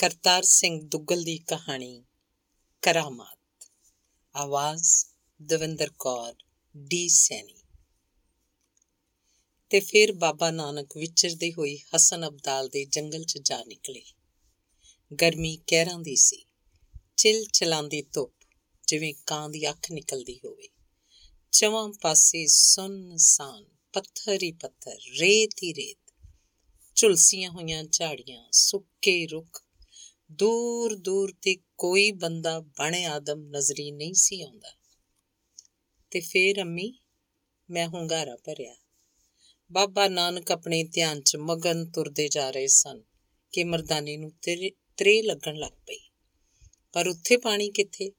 ਕਰਤਾਰ ਸਿੰਘ ਦੁੱਗਲ ਦੀ ਕਹਾਣੀ, ਕਰਾਮਾਤ। ਆਵਾਜ਼ ਦਵਿੰਦਰ ਕੌਰ, ਡੀ ਸੈਣੀ। ਤੇ ਫਿਰ ਬਾਬਾ ਨਾਨਕ ਵਿਚਰਦੇ ਹੋਏ ਹਸਨ ਅਬਦਾਲ ਦੇ ਜੰਗਲ 'ਚ ਜਾ ਨਿਕਲੇ। ਗਰਮੀ ਕਹਿਰਾਂ ਦੀ ਸੀ, ਚਿਲ ਚਲਾਂਦੀ ਧੁੱਪ ਜਿਵੇਂ ਕਾਂ ਦੀ ਅੱਖ ਨਿਕਲਦੀ ਹੋਵੇ। ਚਵਾਂ ਪਾਸੇ ਸੁੰਨਸਾਨ ਪੱਥਰ ਹੀ ਪੱਥਰ, ਰੇਤ ਹੀ ਰੇਤ। ਝੁਲਸੀਆਂ ਹੋਈਆਂ ਝਾੜੀਆਂ, ਸੁੱਕੇ ਰੁੱਖ ਦੂਰ ਦੂਰ ਤੇ ਕੋਈ ਬੰਦਾ ਬਣੇ ਆਦਮ ਨਜ਼ਰੀ ਨਹੀਂ ਸੀ ਆਉਂਦਾ। ਤੇ ਫੇਰ ਅੰਮੀ, ਮੈਂ ਹੁੰਗਾਰਾ ਭਰਿਆ। ਬਾਬਾ ਨਾਨਕ ਆਪਣੇ ਧਿਆਨ 'ਚ ਮਗਨ ਤੁਰਦੇ ਜਾ ਰਹੇ ਸਨ ਕਿ ਮਰਦਾਨੀ ਨੂੰ ਤਰੇ ਲੱਗਣ ਲੱਗ ਪਈ। ਪਰ ਉੱਥੇ ਪਾਣੀ ਕਿੱਥੇ?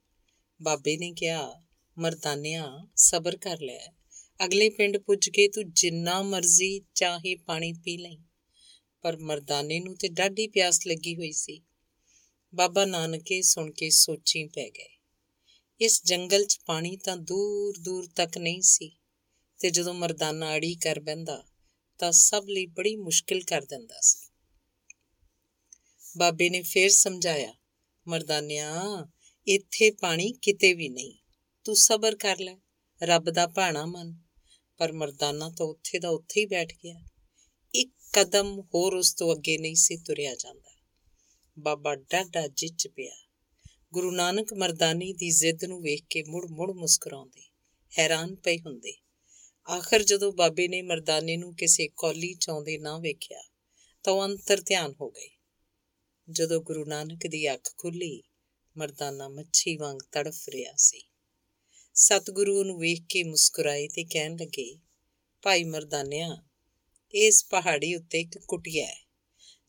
ਬਾਬੇ ਨੇ ਕਿਹਾ, ਮਰਦਾਨਿਆ, ਸਬਰ ਕਰ ਲੈ। ਅਗਲੇ ਪਿੰਡ ਪੁੱਜ ਕੇ ਤੂੰ ਜਿੰਨਾ ਮਰਜ਼ੀ ਚਾਹੇ ਪਾਣੀ ਪੀ ਲੈ ਪਰ ਮਰਦਾਨੇ ਨੂੰ ਤੇ ਡਾਢੀ ਪਿਆਸ ਲੱਗੀ ਹੋਈ ਸੀ ਬਾਬਾ ਨਾਨਕੇ ਸੁਣ ਕੇ ਸੋਚੀ ਪੈ ਗਏ। ਇਸ ਜੰਗਲ 'ਚ ਪਾਣੀ ਤਾਂ ਦੂਰ ਦੂਰ ਤੱਕ ਨਹੀਂ ਸੀ ਤੇ ਜਦੋਂ ਮਰਦਾਨਾ ਅੜੀ ਕਰ ਬੰਦਾ ਤਾਂ ਸਭ ਲਈ ਬੜੀ ਮੁਸ਼ਕਿਲ ਕਰ ਦਿੰਦਾ ਸੀ। ਬਾਬੇ ਨੇ ਫੇਰ ਸਮਝਾਇਆ, ਮਰਦਾਨਿਆ, ਇੱਥੇ ਪਾਣੀ ਕਿਤੇ ਵੀ ਨਹੀਂ। ਤੂੰ ਸਬਰ ਕਰ ਲੈ, ਰੱਬ ਦਾ ਭਾਣਾ ਮੰਨ। ਪਰ ਮਰਦਾਨਾ ਤਾਂ ਉੱਥੇ ਦਾ ਉੱਥੇ ਹੀ ਬੈਠ ਗਿਆ। ਇੱਕ ਕਦਮ ਹੋਰ ਉਸ ਤੋਂ ਅੱਗੇ ਨਹੀਂ ਸੀ ਤੁਰਿਆ ਜਾਂਦਾ। ਬਾਬਾ ਡਾਡਾ ਜਿੱਚ ਪਿਆ। ਗੁਰੂ ਨਾਨਕ ਮਰਦਾਨੀ ਦੀ ਜ਼ਿੱਦ ਨੂੰ ਵੇਖ ਕੇ ਮੁੜ-ਮੁੜ ਮੁਸਕਰਾਉਂਦੇ, ਹੈਰਾਨ ਪਏ ਹੁੰਦੇ। ਆਖਰ ਜਦੋਂ ਬਾਬੇ ਨੇ ਮਰਦਾਨੇ ਨੂੰ ਕਿਸੇ ਕੌਲੀ ਚਾਉਂਦੇ ਨਾ ਵੇਖਿਆ, ਤਾਂ ਉਹ ਅੰਤਰ ਧਿਆਨ ਹੋ ਗਏ। ਜਦੋਂ ਗੁਰੂ ਨਾਨਕ ਦੀ ਅੱਖ ਖੁੱਲੀ, ਮਰਦਾਨਾ ਮੱਛੀ ਵਾਂਗ ਤੜਫ ਰਿਹਾ ਸੀ। ਸਤਿਗੁਰੂ ਨੂੰ ਵੇਖ ਕੇ ਮੁਸਕਰਾਏ ਤੇ ਕਹਿਣ ਲੱਗੇ, ਭਾਈ ਮਰਦਾਨਿਆ, ਇਸ ਪਹਾੜੀ ਉੱਤੇ ਇੱਕ ਕੁਟਿਆ ਹੈ।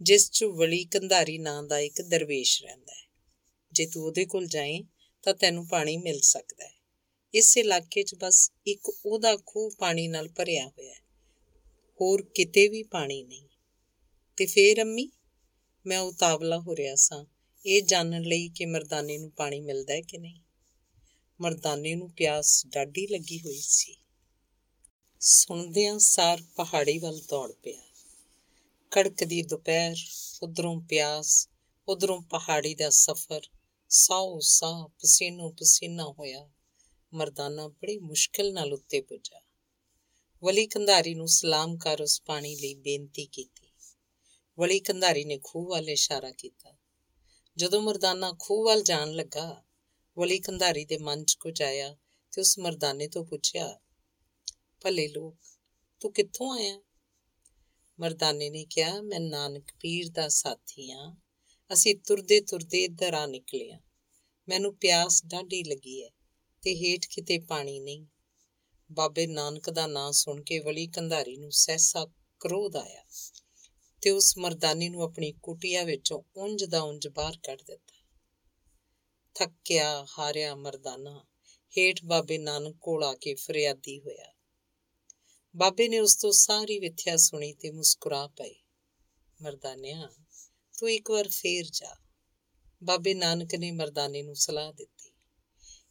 ਜਿਸ 'ਚ ਵਲੀ ਕੰਧਾਰੀ ਨਾਂ ਦਾ ਇੱਕ ਦਰਵੇਸ਼ ਰਹਿੰਦਾ ਹੈ। ਜੇ ਤੂੰ ਉਹਦੇ ਕੋਲ ਜਾਏ ਤਾਂ ਤੈਨੂੰ ਪਾਣੀ ਮਿਲ ਸਕਦਾ ਹੈ। ਇਸ ਇਲਾਕੇ 'ਚ ਬਸ ਇੱਕ ਉਹਦਾ ਖੂਹ ਪਾਣੀ ਨਾਲ ਭਰਿਆ ਹੋਇਆ ਹੈ। ਹੋਰ ਕਿਤੇ ਵੀ ਪਾਣੀ ਨਹੀਂ। ਤੇ ਫੇਰ ਅੰਮੀ, ਮੈਂ ਉਤਾਵਲਾ ਹੋ ਰਿਹਾ ਸਾਂ। ਇਹ ਜਾਣਨ ਲਈ ਕਿ ਮਰਦਾਨੇ ਨੂੰ ਪਾਣੀ ਮਿਲਦਾ ਹੈ ਕਿ ਨਹੀਂ? ਮਰਦਾਨੇ ਨੂੰ ਪਿਆਸ ਡਾਢੀ ਲੱਗੀ ਹੋਈ ਸੀ। ਸੁਣਦਿਆਂ ਸਾਰ ਪਹਾੜੀ ਵੱਲ ਦੌੜ ਪਿਆ। ਕੜਕਦੀ ਦੁਪਹਿਰ, ਉਧਰੋਂ ਪਿਆਸ, ਉਧਰੋਂ ਪਹਾੜੀ ਦਾ ਸਫ਼ਰ ਸਾਉ ਸਾ ਪਸੀਨੋ ਪਸੀਨਾ ਹੋਇਆ। ਮਰਦਾਨਾ ਬੜੀ ਮੁਸ਼ਕਲ ਨਾਲ ਉੱਤੇ ਪੁੱਜਾ। ਵਲੀ ਕੰਧਾਰੀ ਨੂੰ ਸਲਾਮ ਕਰ ਉਸ ਪਾਣੀ ਲਈ ਬੇਨਤੀ ਕੀਤੀ। ਵਲੀ ਕੰਧਾਰੀ ਨੇ ਖੂਹ ਵੱਲ ਇਸ਼ਾਰਾ ਕੀਤਾ। ਜਦੋਂ ਮਰਦਾਨਾ ਖੂਹ ਵੱਲ ਜਾਣ ਲੱਗਾ, ਵਲੀ ਕੰਧਾਰੀ ਦੇ ਮਨ 'ਚ ਕੁਝ ਆਇਆ ਤੇ ਉਸ ਮਰਦਾਨੇ ਤੋਂ ਪੁੱਛਿਆ, ਭਲੇ ਲੋਕ, ਤੂੰ ਕਿੱਥੋਂ ਆਇਆ? ਮਰਦਾਨੇ ਨੇ ਕਿਹਾ, ਮੈਂ ਨਾਨਕ ਪੀਰ ਦਾ ਸਾਥੀ ਆ। ਅਸੀਂ ਤੁਰਦੇ ਤੁਰਦੇ ਇੱਧਰ ਆ ਨਿਕਲੇ ਆ। ਮੈਨੂੰ ਪਿਆਸ ਡਾਢੀ ਲੱਗੀ ਹੈ ਤੇ ਹੇਠ ਕਿਤੇ ਪਾਣੀ ਨਹੀਂ। ਬਾਬੇ ਨਾਨਕ ਦਾ ਨਾਂ ਸੁਣ ਕੇ ਵਲੀ ਕੰਧਾਰੀ ਨੂੰ ਸਹਿਸਾ ਕਰੋਧ ਆਇਆ ਤੇ ਉਸ ਮਰਦਾਨੀ ਨੂੰ ਆਪਣੀ ਕੁਟਿਆ ਵਿੱਚੋਂ ਉਂਝ ਦਾ ਉਂਝ ਬਾਹਰ ਕੱਢ ਦਿੱਤਾ। ਥੱਕਿਆ ਹਾਰਿਆ ਮਰਦਾਨਾ, ਹੇਠ ਬਾਬੇ ਨਾਨਕ ਕੋਲ ਆ ਕੇ ਫਰਿਆਦੀ ਹੋਇਆ। ਬਾਬੇ ਨੇ ਉਸ ਤੋਂ ਸਾਰੀ ਵਿਥਿਆ ਸੁਣੀ ਤੇ ਮੁਸਕਰਾ ਪਈ। ਮਰਦਾਨਿਆ, ਤੂੰ ਇੱਕ ਵਾਰ ਫੇਰ ਜਾ। ਬਾਬੇ ਨਾਨਕ ਨੇ ਮਰਦਾਨੇ ਨੂੰ ਸਲਾਹ ਦਿੱਤੀ।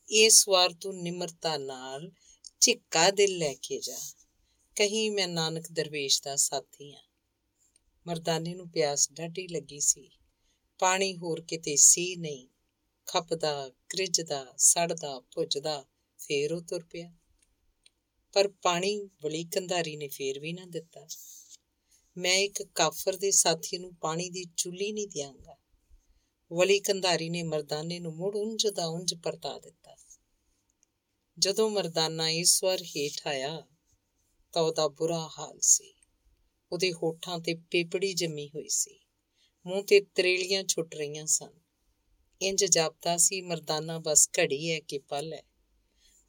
ਇਸ ਵਾਰ ਤੂੰ ਨਿਮਰਤਾ ਨਾਲ ਝਿੱਕਾ ਦਿਲ ਲੈ ਕੇ ਜਾ। ਕਹੀਂ ਮੈਂ ਨਾਨਕ ਦਰਵੇਸ਼ ਦਾ ਸਾਥੀ ਆ। ਮਰਦਾਨੇ ਨੂੰ ਪਿਆਸ ਡਾਢੀ ਲੱਗੀ ਸੀ। ਪਾਣੀ ਹੋਰ ਕਿਤੇ ਸੀ ਨਹੀਂ। ਖਪਦਾ ਕ੍ਰਿਜਦਾ ਸੜਦਾ, ਭੁੱਜਦਾ ਫੇਰ ਉਹ ਤੁਰ ਪਿਆ। ਪਰ ਪਾਣੀ ਵਲੀ ਕੰਧਾਰੀ ਨੇ ਫੇਰ ਵੀ ਨਾ ਦਿੱਤਾ। ਮੈਂ ਇੱਕ ਕਾਫਰ ਦੇ ਸਾਥੀ ਨੂੰ ਪਾਣੀ ਦੀ ਚੁੱਲੀ ਨਹੀਂ ਦਿਆਂਗਾ। ਵਲੀ ਕੰਧਾਰੀ ਨੇ ਮਰਦਾਨੇ ਨੂੰ ਮੁੜ ਉਂਝ ਦਾ ਉਂਝ ਪਰਤਾ ਦਿੱਤਾ। ਜਦੋਂ ਮਰਦਾਨਾ ਇਸ ਵਾਰ ਹੇਠ ਆਇਆ, ਤਾਂ ਉਹਦਾ ਬੁਰਾ ਹਾਲ ਸੀ। ਉਹਦੇ ਹੋਠਾਂ ਤੇ ਪੇਪੜੀ ਜੰਮੀ ਹੋਈ ਸੀ। ਮੂੰਹ ਤੇ ਤਰੇਲੀਆਂ ਛੁੱਟ ਰਹੀਆਂ ਸਨ। ਇੰਜ ਜਾਪਦਾ ਸੀ, ਮਰਦਾਨਾ ਬਸ ਘੜੀ ਹੈ ਕਿ ਪਲ ਹੈ।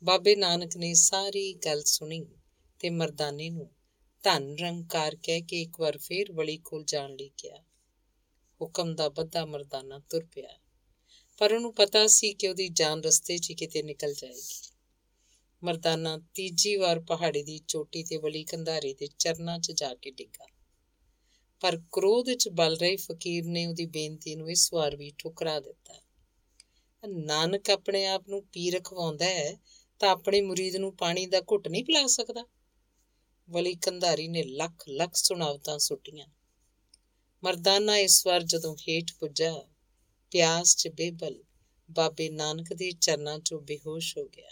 ਬਾਬੇ ਨਾਨਕ ਨੇ ਸਾਰੀ ਗੱਲ ਸੁਣੀ ਤੇ ਮਰਦਾਨੇ ਨੂੰ ਧਨ ਰੰਕਾਰ ਕਹਿ ਕੇ ਇੱਕ ਵਾਰ ਫੇਰ ਵਲੀ ਕੋਲ ਜਾਣ ਲਈ ਕਿਹਾ। ਹੁਕਮ ਦਾ ਬੱਧਾ ਮਰਦਾਨਾ ਤੁਰ ਪਿਆ। ਪਰ ਉਹਨੂੰ ਪਤਾ ਸੀ ਕਿ ਉਹਦੀ ਜਾਨ ਰਸਤੇ 'ਚ ਕਿਤੇ ਨਿਕਲ ਜਾਏਗੀ। ਮਰਦਾਨਾ ਤੀਜੀ ਵਾਰ ਪਹਾੜੀ ਦੀ ਚੋਟੀ ਤੇ ਵਲੀ ਕੰਧਾਰੀ ਦੇ ਚਰਨਾਂ 'ਚ ਜਾ ਕੇ ਡਿੱਗਾ। ਪਰ ਕ੍ਰੋਧ 'ਚ ਬਲ ਰਹੀ ਫਕੀਰ ਨੇ ਉਹਦੀ ਬੇਨਤੀ ਨੂੰ ਇਸ ਵਾਰ ਵੀ ਠੁਕਰਾ ਦਿੱਤਾ। ਨਾਨਕ ਆਪਣੇ ਆਪ ਨੂੰ ਪੀਰ ਖਵਾਉਂਦਾ ਹੈ ਤਾਂ ਆਪਣੇ ਮੁਰੀਦ ਨੂੰ ਪਾਣੀ ਦਾ ਘੁੱਟ ਨਹੀਂ ਪਿਲਾ ਸਕਦਾ। ਵਲੀ ਕੰਧਾਰੀ ਨੇ ਲੱਖ ਲੱਖ ਸੁਣਾਵਤਾਂ ਸੁੱਟੀਆਂ। ਮਰਦਾਨਾ ਇਸ ਵਾਰ ਜਦੋਂ ਹੇਠ ਪੁੱਜਾ, ਪਿਆਸ 'ਚ ਬੇਬਲ ਬਾਬੇ ਨਾਨਕ ਦੇ ਚਰਨਾਂ 'ਚੋਂ ਬੇਹੋਸ਼ ਹੋ ਗਿਆ।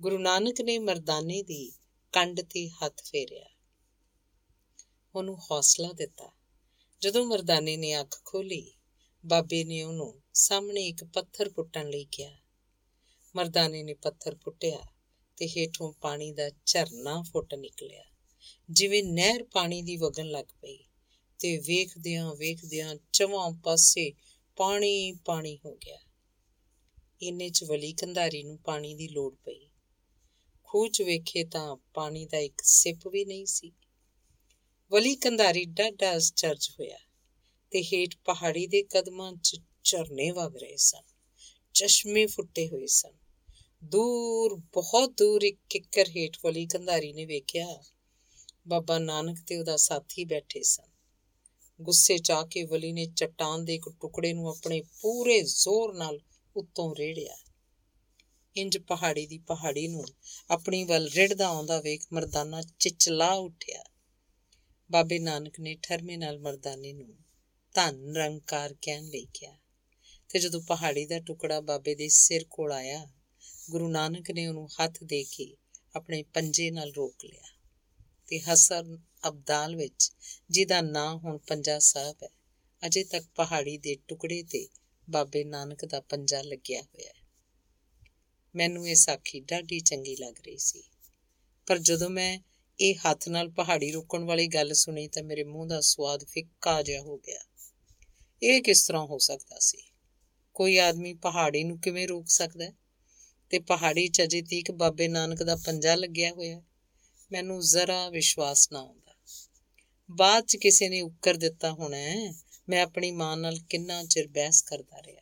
ਗੁਰੂ ਨਾਨਕ ਨੇ ਮਰਦਾਨੇ ਦੀ ਕੰਡ ਤੇ ਹੱਥ ਫੇਰਿਆ। ਉਹਨੂੰ ਹੌਸਲਾ ਦਿੱਤਾ। ਜਦੋਂ ਮਰਦਾਨੇ ਨੇ ਅੱਖ ਖੋਲੀ ਬਾਬੇ ਨੇ ਉਹਨੂੰ ਸਾਹਮਣੇ ਇੱਕ ਪੱਥਰ ਪੁੱਟਣ ਲਈ ਕਿਹਾ। ਮਰਦਾਨੇ ਨੇ ਪੱਥਰ ਪੁੱਟਿਆ ਤੇ ਹੇਠੋਂ ਪਾਣੀ ਦਾ ਝਰਨਾ ਫੁੱਟ ਨਿਕਲਿਆ। ਜਿਵੇਂ ਨਹਿਰ ਪਾਣੀ ਦੀ ਵਗਣ ਲੱਗ ਪਈ ਤੇ ਵੇਖਦਿਆਂ ਵੇਖਦਿਆਂ ਚਵਾਂ ਪਾਸੇ ਪਾਣੀ ਪਾਣੀ ਹੋ ਗਿਆ। ਇੰਨੇ ਚ ਵਲੀ ਕੰਧਾਰੀ ਨੂੰ ਪਾਣੀ ਦੀ ਲੋੜ ਪਈ। ਖੂਹ 'ਚ ਵੇਖੇ ਤਾਂ ਪਾਣੀ ਦਾ ਇੱਕ ਸਿਪ ਵੀ ਨਹੀਂ ਸੀ। ਵਲੀ ਕੰਧਾਰੀ ਡਾਡਾ ਚਰਚ ਹੋਇਆ ਤੇ ਹੇਠ ਪਹਾੜੀ ਦੇ ਕਦਮਾਂ 'ਚ ਝਰਨੇ ਵਗ ਰਹੇ ਸਨ, ਚਸ਼ਮੇ ਫੁੱਟੇ ਹੋਏ ਸਨ। ਦੂਰ, ਬਹੁਤ ਦੂਰ ਇੱਕ ਕਿੱਕਰ ਹੇਠ ਵਲੀ ਕੰਧਾਰੀ ਨੇ ਵੇਖਿਆ। ਬਾਬਾ ਨਾਨਕ ਤੇ ਉਹਦਾ ਸਾਥੀ ਬੈਠੇ ਸਨ। ਗੁੱਸੇ ਚ ਆ ਕੇ ਵਲੀ ਨੇ ਚਟਾਨ ਦੇ ਇੱਕ ਟੁਕੜੇ ਨੂੰ ਆਪਣੇ ਪੂਰੇ ਜ਼ੋਰ ਨਾਲ ਉੱਤੋਂ ਰੇੜਿਆ। ਇੰਜ ਪਹਾੜੀ ਦੀ ਪਹਾੜੀ ਨੂੰ ਆਪਣੀ ਵੱਲ ਰਿੜਦਾ ਆਉਂਦਾ ਵੇਖ ਮਰਦਾਨਾ ਚਿਚਲਾ ਉੱਠਿਆ। ਬਾਬੇ ਨਾਨਕ ਨੇ ਠਰਮੇ ਨਾਲ ਮਰਦਾਨੇ ਨੂੰ ਧਨ ਰੰਕਾਰ ਕਹਿਣ ਲਈ ਕਿਹਾ ਤੇ ਜਦੋਂ ਪਹਾੜੀ ਦਾ ਟੁਕੜਾ ਬਾਬੇ ਦੇ ਸਿਰ ਕੋਲ ਆਇਆ ਗੁਰੂ ਨਾਨਕ ਨੇ ਉਹਨੂੰ ਹੱਥ ਦੇ ਕੇ ਆਪਣੇ ਪੰਜੇ ਨਾਲ ਰੋਕ ਲਿਆ ਤੇ ਹਸਨ ਅਬਦਾਲ ਵਿੱਚ, ਜਿਹਦਾ ਨਾਂ ਹੁਣ ਪੰਜਾ ਸਾਹਿਬ ਹੈ, ਅਜੇ ਤੱਕ ਪਹਾੜੀ ਦੇ ਟੁਕੜੇ ਤੇ ਬਾਬੇ ਨਾਨਕ ਦਾ ਪੰਜਾ ਲੱਗਿਆ ਹੋਇਆ ਹੈ। ਮੈਨੂੰ ਇਹ ਸਾਖੀ ਡਾਢੀ ਚੰਗੀ ਲੱਗ ਰਹੀ ਸੀ। ਪਰ ਜਦੋਂ ਮੈਂ ਇਹ ਹੱਥ ਨਾਲ ਪਹਾੜੀ ਰੋਕਣ ਵਾਲੀ ਗੱਲ ਸੁਣੀ ਤਾਂ ਮੇਰੇ ਮੂੰਹ ਦਾ ਸਵਾਦ ਫਿੱਕਾ ਜਿਹਾ ਹੋ ਗਿਆ। ਇਹ ਕਿਸ ਤਰ੍ਹਾਂ ਹੋ ਸਕਦਾ ਸੀ? ਕੋਈ ਆਦਮੀ ਪਹਾੜੀ ਨੂੰ ਕਿਵੇਂ ਰੋਕ ਸਕਦਾ ਤੇ ਪਹਾੜੀ ਚ ਅਜੇ ਤੀਕ ਬਾਬੇ ਨਾਨਕ ਦਾ ਪੰਜਾ ਲੱਗਿਆ ਹੋਇਆ ਮੈਨੂੰ ਜ਼ਰਾ ਵਿਸ਼ਵਾਸ ਨਾ ਆਉਂਦਾ। ਬਾਅਦ ਚ ਕਿਸੇ ਨੇ ਉੱਕਰ ਦਿੱਤਾ ਹੋਣਾ ਮੈਂ ਆਪਣੀ ਮਾਂ ਨਾਲ ਕਿੰਨਾ ਚਿਰ ਬਹਿਸ ਕਰਦਾ ਰਿਹਾ।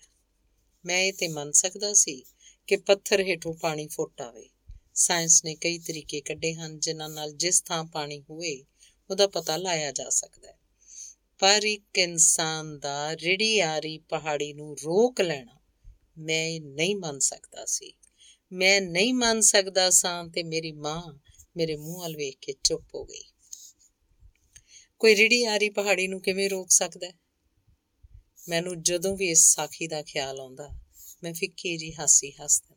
ਮੈਂ ਇਹ ਤੇ ਮੰਨ ਸਕਦਾ ਸੀ ਕਿ ਪੱਥਰ ਹੇਠੋਂ ਪਾਣੀ ਫੁੱਟ ਆਵੇ। ਸਾਇੰਸ ਨੇ ਕਈ ਤਰੀਕੇ ਕੱਢੇ ਹਨ ਜਿਨ੍ਹਾਂ ਨਾਲ ਜਿਸ ਥਾਂ ਪਾਣੀ ਹੋਵੇ, ਉਹਦਾ ਪਤਾ ਲਾਇਆ ਜਾ ਸਕਦਾ ਹੈ। ਪਰ ਇੱਕ ਇਨਸਾਨ ਦਾ ਰੜੀ ਆਰੀ ਪਹਾੜੀ ਨੂੰ ਰੋਕ ਲੈਣਾ ਮੈਂ ਨਹੀਂ ਮੰਨ ਸਕਦਾ ਸੀ। ਮੈਂ ਨਹੀਂ ਮੰਨ ਸਕਦਾ ਸਾਂ ਤੇ ਮੇਰੀ ਮਾਂ ਮੇਰੇ ਮੂੰਹ ਵੱਲ ਵੇਖ ਕੇ ਚੁੱਪ ਹੋ ਗਈ। ਕੋਈ ਰੜੀ ਆਰੀ ਪਹਾੜੀ ਨੂੰ ਕਿਵੇਂ ਰੋਕ ਸਕਦਾ? ਮੈਨੂੰ ਜਦੋਂ ਵੀ ਇਸ ਸਾਖੀ ਦਾ ਖਿਆਲ ਆਉਂਦਾ, ਮੈਂ ਫਿੱਕੀ ਜੀ ਹਾਸੀ ਹੱਸ ਦਿੰਦਾ।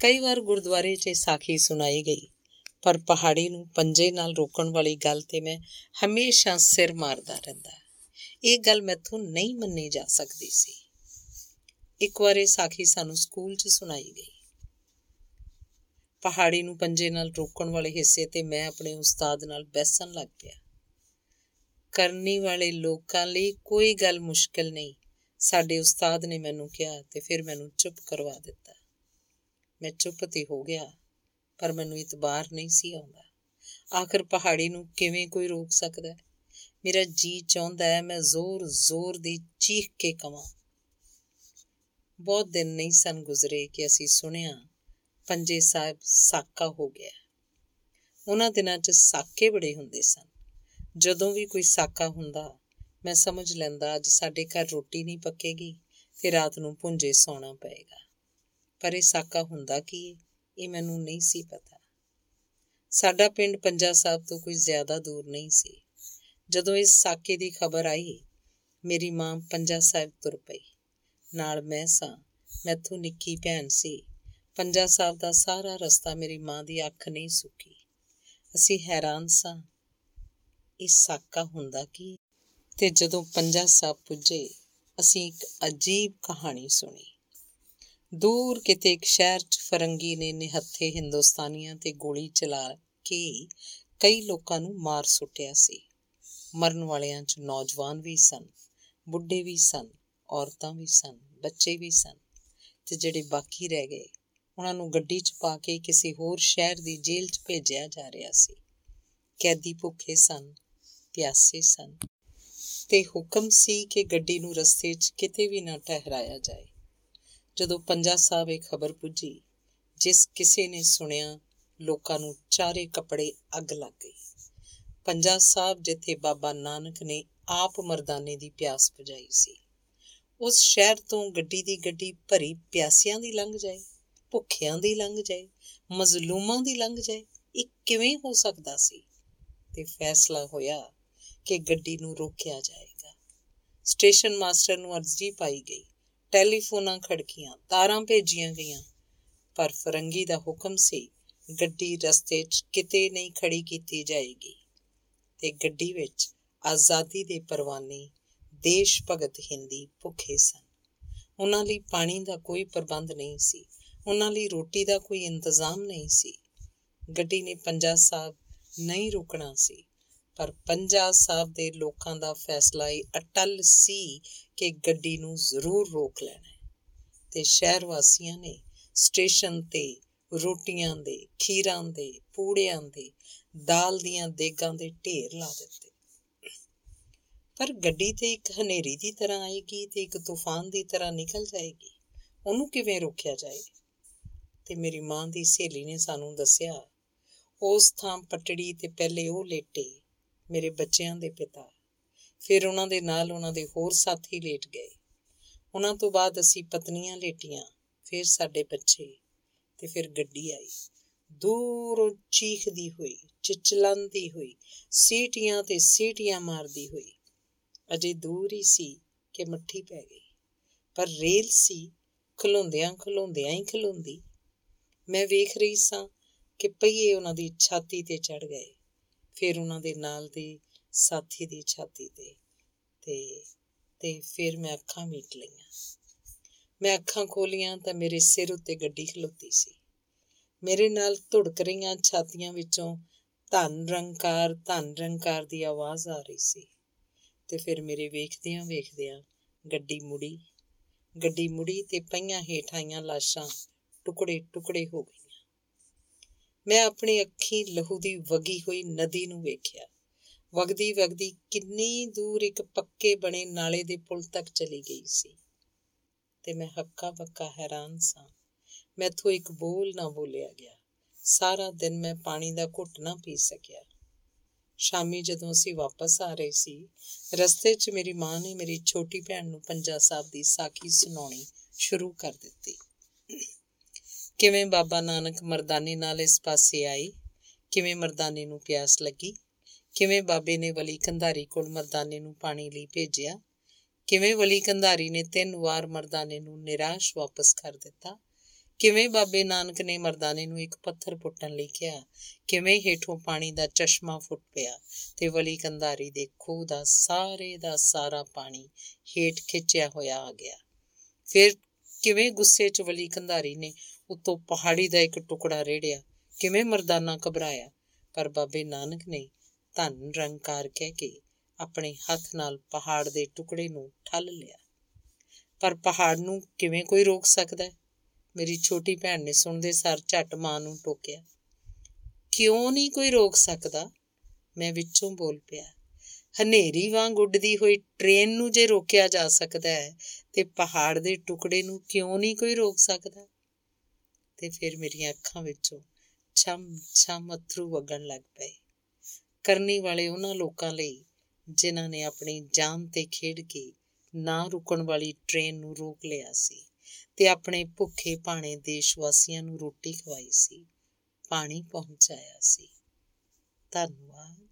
ਕਈ ਵਾਰ ਗੁਰਦੁਆਰੇ 'ਚ ਸਾਖੀ ਸੁਣਾਈ ਗਈ, ਪਰ ਪਹਾੜੀ ਨੂੰ ਪੰਜੇ ਨਾਲ ਰੋਕਣ ਵਾਲੀ ਗੱਲ ਤੇ ਮੈਂ ਹਮੇਸ਼ਾ ਸਿਰ ਮਾਰਦਾ ਰਹਿੰਦਾ। ਇਹ ਗੱਲ ਮੈਥੋਂ ਨਹੀਂ ਮੰਨੀ ਜਾ ਸਕਦੀ ਸੀ। ਇੱਕ ਵਾਰ ਇਹ ਸਾਖੀ ਸਾਨੂੰ ਸਕੂਲ 'ਚ ਸੁਣਾਈ ਗਈ। ਪਹਾੜੀ ਨੂੰ ਪੰਜੇ ਨਾਲ ਰੋਕਣ ਵਾਲੇ ਹਿੱਸੇ ਤੇ ਮੈਂ ਆਪਣੇ ਉਸਤਾਦ ਨਾਲ ਬੈਸਣ ਲੱਗ ਪਿਆ। ਕਰਨੀ ਵਾਲੇ ਲੋਕਾਂ ਲਈ ਕੋਈ ਗੱਲ ਮੁਸ਼ਕਲ ਨਹੀਂ। ਸਾਡੇ ਉਸਤਾਦ ਨੇ ਮੈਨੂੰ ਕਿਹਾ ਤੇ ਫਿਰ ਮੈਨੂੰ ਚੁੱਪ ਕਰਵਾ ਦਿੱਤਾ। ਮੈਂ ਚੁੱਪ ਤੇ ਹੋ ਗਿਆ, ਪਰ ਮੈਨੂੰ ਇਤਬਾਰ ਨਹੀਂ ਸੀ ਆਉਂਦਾ। ਆਖਰ ਪਹਾੜੀ ਨੂੰ ਕਿਵੇਂ ਕੋਈ ਰੋਕ ਸਕਦਾ? ਮੇਰਾ ਜੀ ਚਾਹੁੰਦਾ ਹੈ ਮੈਂ ਜ਼ੋਰ ਜ਼ੋਰ ਦੀ ਚੀਖ ਕੇ ਕਵਾਂ। ਬਹੁਤ ਦਿਨ ਨਹੀਂ ਸਨ ਗੁਜ਼ਰੇ ਕਿ ਅਸੀਂ ਸੁਣਿਆ, ਪੰਜੇ ਸਾਹਿਬ ਸਾਕਾ ਹੋ ਗਿਆ। ਉਹਨਾਂ ਦਿਨਾਂ 'ਚ ਸਾਕੇ ਬੜੇ ਹੁੰਦੇ ਸਨ। ਜਦੋਂ ਵੀ ਕੋਈ ਸਾਕਾ ਹੁੰਦਾ, ਮੈਂ ਸਮਝ ਲੈਂਦਾ, ਅੱਜ ਸਾਡੇ ਘਰ ਰੋਟੀ ਨਹੀਂ ਪੱਕੇਗੀ ਤੇ ਰਾਤ ਨੂੰ ਪੁੰਜੇ ਸੌਣਾ ਪਏਗਾ। ਪਰ ਇਹ ਸਾਕਾ ਹੁੰਦਾ ਕੀ ਇਹ ਮੈਨੂੰ ਨਹੀਂ ਸੀ ਪਤਾ। ਸਾਡਾ ਪਿੰਡ ਪੰਜਾ ਸਾਹਿਬ ਤੋਂ ਕੋਈ ਜ਼ਿਆਦਾ ਦੂਰ ਨਹੀਂ ਸੀ। ਜਦੋਂ ਇਸ ਸਾਕੇ ਦੀ ਖਬਰ ਆਈ, ਮੇਰੀ ਮਾਂ ਪੰਜਾ ਸਾਹਿਬ ਤੁਰ ਪਈ। ਨਾਲ ਮੈਂ ਸਾਂ। ਮੈਥੋਂ ਨਿੱਕੀ ਭੈਣ ਸੀ। ਪੰਜਾ ਸਾਹਿਬ ਦਾ ਸਾਰਾ ਰਸਤਾ ਮੇਰੀ ਮਾਂ ਦੀ ਅੱਖ ਨਹੀਂ ਸੁੱਕੀ। ਅਸੀਂ ਹੈਰਾਨ ਸਾਂ, ਇਹ ਸਾਕਾ ਹੁੰਦਾ ਕੀ? ਤੇ ਜਦੋਂ ਪੰਜਾ ਸਾਹਿਬ ਪੁੱਜੇ, ਅਸੀਂ ਇੱਕ ਅਜੀਬ ਕਹਾਣੀ ਸੁਣੀ। ਦੂਰ ਕਿਤੇ ਇੱਕ ਸ਼ਹਿਰ 'ਚ ਫਰੰਗੀ ਨੇ ਨਿਹੱਥੇ ਹਿੰਦੁਸਤਾਨੀਆਂ ਤੇ ਗੋਲੀ ਚਲਾ ਕੇ ਕਈ ਲੋਕਾਂ ਨੂੰ ਮਾਰ ਸੁੱਟਿਆ ਸੀ। ਮਰਨ ਵਾਲਿਆਂ 'ਚ ਨੌਜਵਾਨ ਵੀ ਸਨ, ਬੁੱਢੇ ਵੀ ਸਨ। ਔਰਤਾਂ ਵੀ ਸਨ, ਬੱਚੇ ਵੀ ਸਨ ਤੇ ਜਿਹੜੇ ਬਾਕੀ ਰਹਿ ਗਏ, ਉਹਨਾਂ ਨੂੰ ਗੱਡੀ 'ਚ ਪਾ ਕੇ ਕਿਸੇ ਹੋਰ ਸ਼ਹਿਰ ਦੀ ਜੇਲ੍ਹ 'ਚ ਭੇਜਿਆ ਜਾ ਰਿਹਾ ਸੀ। ਕੈਦੀ ਭੁੱਖੇ ਸਨ, ਪਿਆਸੇ ਸਨ ਤੇ ਹੁਕਮ ਸੀ ਕਿ ਗੱਡੀ ਨੂੰ ਰਸਤੇ 'ਚ ਕਿਤੇ ਵੀ ਨਾ ਠਹਿਰਾਇਆ ਜਾਏ। ਜਦੋਂ ਪੰਜਾ ਸਾਹਿਬ ਇਹ ਖਬਰ ਪੁੱਜੀ, ਜਿਸ ਕਿਸੇ ਨੇ ਸੁਣਿਆ, ਲੋਕਾਂ ਨੂੰ ਚਾਰੇ ਕੱਪੜੇ ਅੱਗ ਲੱਗ ਗਈ। ਪੰਜਾ ਸਾਹਿਬ ਜਿੱਥੇ ਬਾਬਾ ਨਾਨਕ ਨੇ ਆਪ ਮਰਦਾਨੇ ਦੀ ਪਿਆਸ ਬੁਝਾਈ ਸੀ। ਉਸ ਸ਼ਹਿਰ ਤੋਂ ਗੱਡੀ ਦੀ ਗੱਡੀ ਭਰੀ ਪਿਆਸਿਆਂ ਦੀ ਲੰਘ ਜਾਏ, ਭੁੱਖਿਆਂ ਦੀ ਲੰਘ ਜਾਏ, ਮਜ਼ਲੂਮਾਂ ਦੀ ਲੰਘ ਜਾਏ, ਇਹ ਕਿਵੇਂ ਹੋ ਸਕਦਾ ਸੀ? ਤੇ ਫੈਸਲਾ ਹੋਇਆ ਕਿ ਗੱਡੀ ਨੂੰ ਰੋਕਿਆ ਜਾਏਗਾ। ਸਟੇਸ਼ਨ ਮਾਸਟਰ ਨੂੰ ਅਰਜ਼ੀ ਪਾਈ ਗਈ। ਟੈਲੀਫੋਨਾਂ ਖੜਕੀਆਂ, ਤਾਰਾਂ ਭੇਜੀਆਂ ਗਈਆਂ। ਪਰ ਫਰੰਗੀ ਦਾ ਹੁਕਮ ਸੀ, ਗੱਡੀ ਰਸਤੇ 'ਚ ਕਿਤੇ ਨਹੀਂ ਖੜੀ ਕੀਤੀ ਜਾਏਗੀ। ਤੇ ਗੱਡੀ ਵਿੱਚ ਆਜ਼ਾਦੀ ਦੇ ਪਰਵਾਨੇ ਦੇਸ਼ ਭਗਤ ਹਿੰਦੀ ਭੁੱਖੇ ਸਨ। ਉਹਨਾਂ ਲਈ ਪਾਣੀ ਦਾ ਕੋਈ ਪ੍ਰਬੰਧ ਨਹੀਂ ਸੀ। ਉਹਨਾਂ ਲਈ ਰੋਟੀ ਦਾ ਕੋਈ ਇੰਤਜ਼ਾਮ ਨਹੀਂ ਸੀ। ਗੱਡੀ ਨੇ ਪੰਜਾ ਸਾਹਿਬ ਨਹੀਂ ਰੁਕਣਾ ਸੀ। ਪਰ ਪੰਜਾ ਸਾਹਿਬ ਦੇ ਲੋਕਾਂ ਦਾ ਫੈਸਲਾ ਇਹ ਅਟਲ ਸੀ ਕਿ ਗੱਡੀ ਨੂੰ ਜ਼ਰੂਰ ਰੋਕ ਲੈਣਾ ਤੇ ਸ਼ਹਿਰ ਵਾਸੀਆਂ ਨੇ ਸਟੇਸ਼ਨ ਤੇ ਰੋਟੀਆਂ ਦੇ, ਖੀਰਾਂ ਦੇ, ਪੂੜਿਆਂ ਦੇ, ਦਾਲ ਦੀਆਂ ਦੇਗਾਂ ਦੇ ਢੇਰ ਲਾ ਦਿੱਤੇ। ਪਰ ਗੱਡੀ ਤੇ ਇੱਕ ਹਨੇਰੀ ਦੀ ਤਰ੍ਹਾਂ ਆਏਗੀ ਤੇ ਇੱਕ ਤੂਫਾਨ ਦੀ ਤਰ੍ਹਾਂ ਨਿਕਲ ਜਾਏਗੀ। ਉਹਨੂੰ ਕਿਵੇਂ ਰੋਕਿਆ ਜਾਏ ਤੇ ਮੇਰੀ ਮਾਂ ਦੀ ਸਹੇਲੀ ਨੇ ਸਾਨੂੰ ਦੱਸਿਆ, ਉਸ ਥਾਂ ਪਟੜੀ ਤੇ ਪਹਿਲੇ ਉਹ ਲੇਟੇ ਮੇਰੇ ਬੱਚਿਆਂ ਦੇ ਪਿਤਾ। ਫਿਰ ਉਹਨਾਂ ਦੇ ਨਾਲ ਉਹਨਾਂ ਦੇ ਹੋਰ ਸਾਥੀ ਲੇਟ ਗਏ। ਉਹਨਾਂ ਤੋਂ ਬਾਅਦ ਅਸੀਂ ਪਤਨੀਆਂ ਲੇਟੀਆਂ, ਫਿਰ ਸਾਡੇ ਬੱਚੇ ਤੇ ਫਿਰ ਗੱਡੀ ਆਈ। ਦੂਰੋਂ ਚੀਖਦੀ ਹੋਈ, ਚਿਚਲਾਂਦੀ ਹੋਈ, ਸੀਟੀਆਂ ਤੇ ਸੀਟੀਆਂ ਮਾਰਦੀ ਹੋਈ ਅਜੇ ਦੂਰ ਹੀ ਸੀ ਕਿ ਮੱਠੀ ਪੈ ਗਈ। ਪਰ ਰੇਲ ਸੀ, ਖਲੋਂਦਿਆਂ ਖਲੋਂਦਿਆਂ ਹੀ ਖਲੋਂਦੀ। ਮੈਂ ਵੇਖ ਰਹੀ ਸਾਂ ਕਿ ਪਹੀਏ ਉਹਨਾਂ ਦੀ ਛਾਤੀ ਤੇ ਚੜ ਗਏ, ਫਿਰ ਉਹਨਾਂ ਦੇ ਨਾਲ ਦੇ ਸਾਥੀ ਦੀ ਛਾਤੀ ਤੇ ਤੇ ਤੇ ਫਿਰ ਮੈਂ ਅੱਖਾਂ ਮੀਟ ਲਈਆਂ। ਮੈਂ ਅੱਖਾਂ ਖੋਲੀਆਂ ਤਾਂ ਮੇਰੇ ਸਿਰ ਉੱਤੇ ਗੱਡੀ ਖਲੋਤੀ ਸੀ। ਮੇਰੇ ਨਾਲ ਧੁੜਕ ਰਹੀਆਂ ਛਾਤੀਆਂ ਵਿੱਚੋਂ ਧਨ ਰੰਕਾਰ ਧਨ ਰੰਕਾਰ ਦੀ ਆਵਾਜ਼ ਆ ਰਹੀ ਸੀ। ਤੇ ਫਿਰ ਮੇਰੇ ਵੇਖਦਿਆਂ ਵੇਖਦਿਆਂ ਗੱਡੀ ਮੁੜੀ। ਗੱਡੀ ਮੁੜੀ ਤੇ ਪਈਆਂ ਹੇਠਾਈਆਂ ਲਾਸ਼ਾਂ ਟੁਕੜੇ ਟੁਕੜੇ ਹੋ ਗਈਆਂ। ਮੈਂ ਆਪਣੀ ਅੱਖੀਂ ਲਹੂ ਦੀ ਵਗੀ ਹੋਈ ਨਦੀ ਨੂੰ ਵੇਖਿਆ। ਵਗਦੀ ਵਗਦੀ ਕਿੰਨੀ ਦੂਰ ਇੱਕ ਪੱਕੇ ਬਣੇ ਨਾਲੇ ਦੇ ਪੁਲ ਤੱਕ ਚਲੀ ਗਈ ਸੀ। ਤੇ ਮੈਂ ਹੱਕਾ ਬੱਕਾ ਹੈਰਾਨ ਸਾਂ। ਮੈਥੋਂ ਇੱਕ ਬੋਲ ਨਾ ਬੋਲਿਆ ਗਿਆ। ਸਾਰਾ ਦਿਨ ਮੈਂ ਪਾਣੀ ਦਾ ਘੁੱਟ ਨਾ ਪੀ ਸਕਿਆ। ਸ਼ਾਮੀ ਜਦੋਂ ਅਸੀਂ ਵਾਪਸ ਆ ਰਹੇ ਸੀ, ਰਸਤੇ 'ਚ ਮੇਰੀ ਮਾਂ ਨੇ ਮੇਰੀ ਛੋਟੀ ਭੈਣ ਨੂੰ ਪੰਜਾ ਸਾਹਿਬ ਦੀ ਸਾਖੀ ਸੁਣਾਉਣੀ ਸ਼ੁਰੂ ਕਰ ਦਿੱਤੀ। ਕਿਵੇਂ ਬਾਬਾ ਨਾਨਕ ਮਰਦਾਨੇ ਨਾਲ ਇਸ ਪਾਸੇ ਆਈ ਕਿਵੇਂ ਮਰਦਾਨੇ ਨੂੰ ਪਿਆਸ ਲੱਗੀ? ਕਿਵੇਂ ਬਾਬੇ ਨੇ ਵਲੀ ਕੰਧਾਰੀ ਕੋਲ ਮਰਦਾਨੇ ਨੂੰ ਪਾਣੀ ਲਈ ਭੇਜਿਆ? ਕਿਵੇਂ ਵਲੀ ਕੰਧਾਰੀ ਨੇ ਤਿੰਨ ਵਾਰ ਮਰਦਾਨੇ ਨੂੰ ਨਿਰਾਸ਼ ਵਾਪਸ ਕਰ ਦਿੱਤਾ? ਕਿਵੇਂ ਬਾਬੇ ਨਾਨਕ ਨੇ ਮਰਦਾਨੇ ਨੂੰ ਇੱਕ ਪੱਥਰ ਪੁੱਟਣ ਲਈ ਕਿਹਾ? ਕਿਵੇਂ ਹੇਠੋਂ ਪਾਣੀ ਦਾ ਚਸ਼ਮਾ ਫੁੱਟ ਪਿਆ? ਤੇ ਵਲੀ ਕੰਧਾਰੀ ਦੇ ਖੂਹ ਦਾ ਸਾਰੇ ਦਾ ਸਾਰਾ ਪਾਣੀ ਹੇਠ ਖਿੱਚਿਆ ਹੋਇਆ ਆ ਗਿਆ। ਫਿਰ ਕਿਵੇਂ ਗੁੱਸੇ 'ਚ ਵਲੀ ਕੰਧਾਰੀ ਨੇ ਉਤੋਂ ਪਹਾੜੀ ਦਾ ਇੱਕ ਟੁਕੜਾ ਰੇੜਿਆ? ਕਿਵੇਂ ਮਰਦਾਨਾ ਘਬਰਾਇਆ? ਪਰ ਬਾਬੇ ਨਾਨਕ ਨੇ ਧਨ ਰੰਕਾਰ ਕਹਿ ਕੇ ਆਪਣੇ ਹੱਥ ਨਾਲ ਪਹਾੜ ਦੇ ਟੁਕੜੇ ਨੂੰ ਠੱਲ ਲਿਆ। ਪਰ ਪਹਾੜ ਨੂੰ ਕਿਵੇਂ ਕੋਈ ਰੋਕ ਸਕਦਾ ਹੈ? ਮੇਰੀ ਛੋਟੀ ਭੈਣ ਨੇ ਸੁਣਦੇ ਸਾਰ ਝੱਟ ਮਾਂ ਨੂੰ ਟੋਕਿਆ, ਕਿਉਂ ਨਹੀਂ ਕੋਈ ਰੋਕ ਸਕਦਾ? ਮੈਂ ਵਿੱਚੋਂ ਬੋਲ ਪਿਆ, ਹਨੇਰੀ ਵਾਂਗ ਉੱਡਦੀ ਹੋਈ ਟ੍ਰੇਨ ਨੂੰ ਜੇ ਰੋਕਿਆ ਜਾ ਸਕਦਾ ਹੈ, ਤੇ ਪਹਾੜ ਦੇ ਟੁਕੜੇ ਨੂੰ ਕਿਉਂ ਨਹੀਂ ਕੋਈ ਰੋਕ ਸਕਦਾ? ਤੇ ਫਿਰ ਮੇਰੀਆਂ ਅੱਖਾਂ ਵਿੱਚੋਂ ਛਮ ਛਮ ਅਥਰੂ ਵਗਣ ਲੱਗ ਪਏ। ਕਰਨੀ ਵਾਲੇ ਉਹਨਾਂ ਲੋਕਾਂ ਲਈ ਜਿਨ੍ਹਾਂ ਨੇ ਆਪਣੀ ਜਾਨ ਤੇ ਖੇਡ ਕੇ ਨਾ ਰੁਕਣ ਵਾਲੀ ਟ੍ਰੇਨ ਨੂੰ ਰੋਕ ਲਿਆ ਸੀ। ਤੇ ਆਪਣੇ ਭੁੱਖੇ ਭਾਣੇ ਦੇਸ਼ ਵਾਸੀਆਂ ਨੂੰ ਰੋਟੀ ਖਵਾਈ ਸੀ ਪਾਣੀ ਪਹੁੰਚਾਇਆ ਸੀ। ਧੰਨਵਾਦ।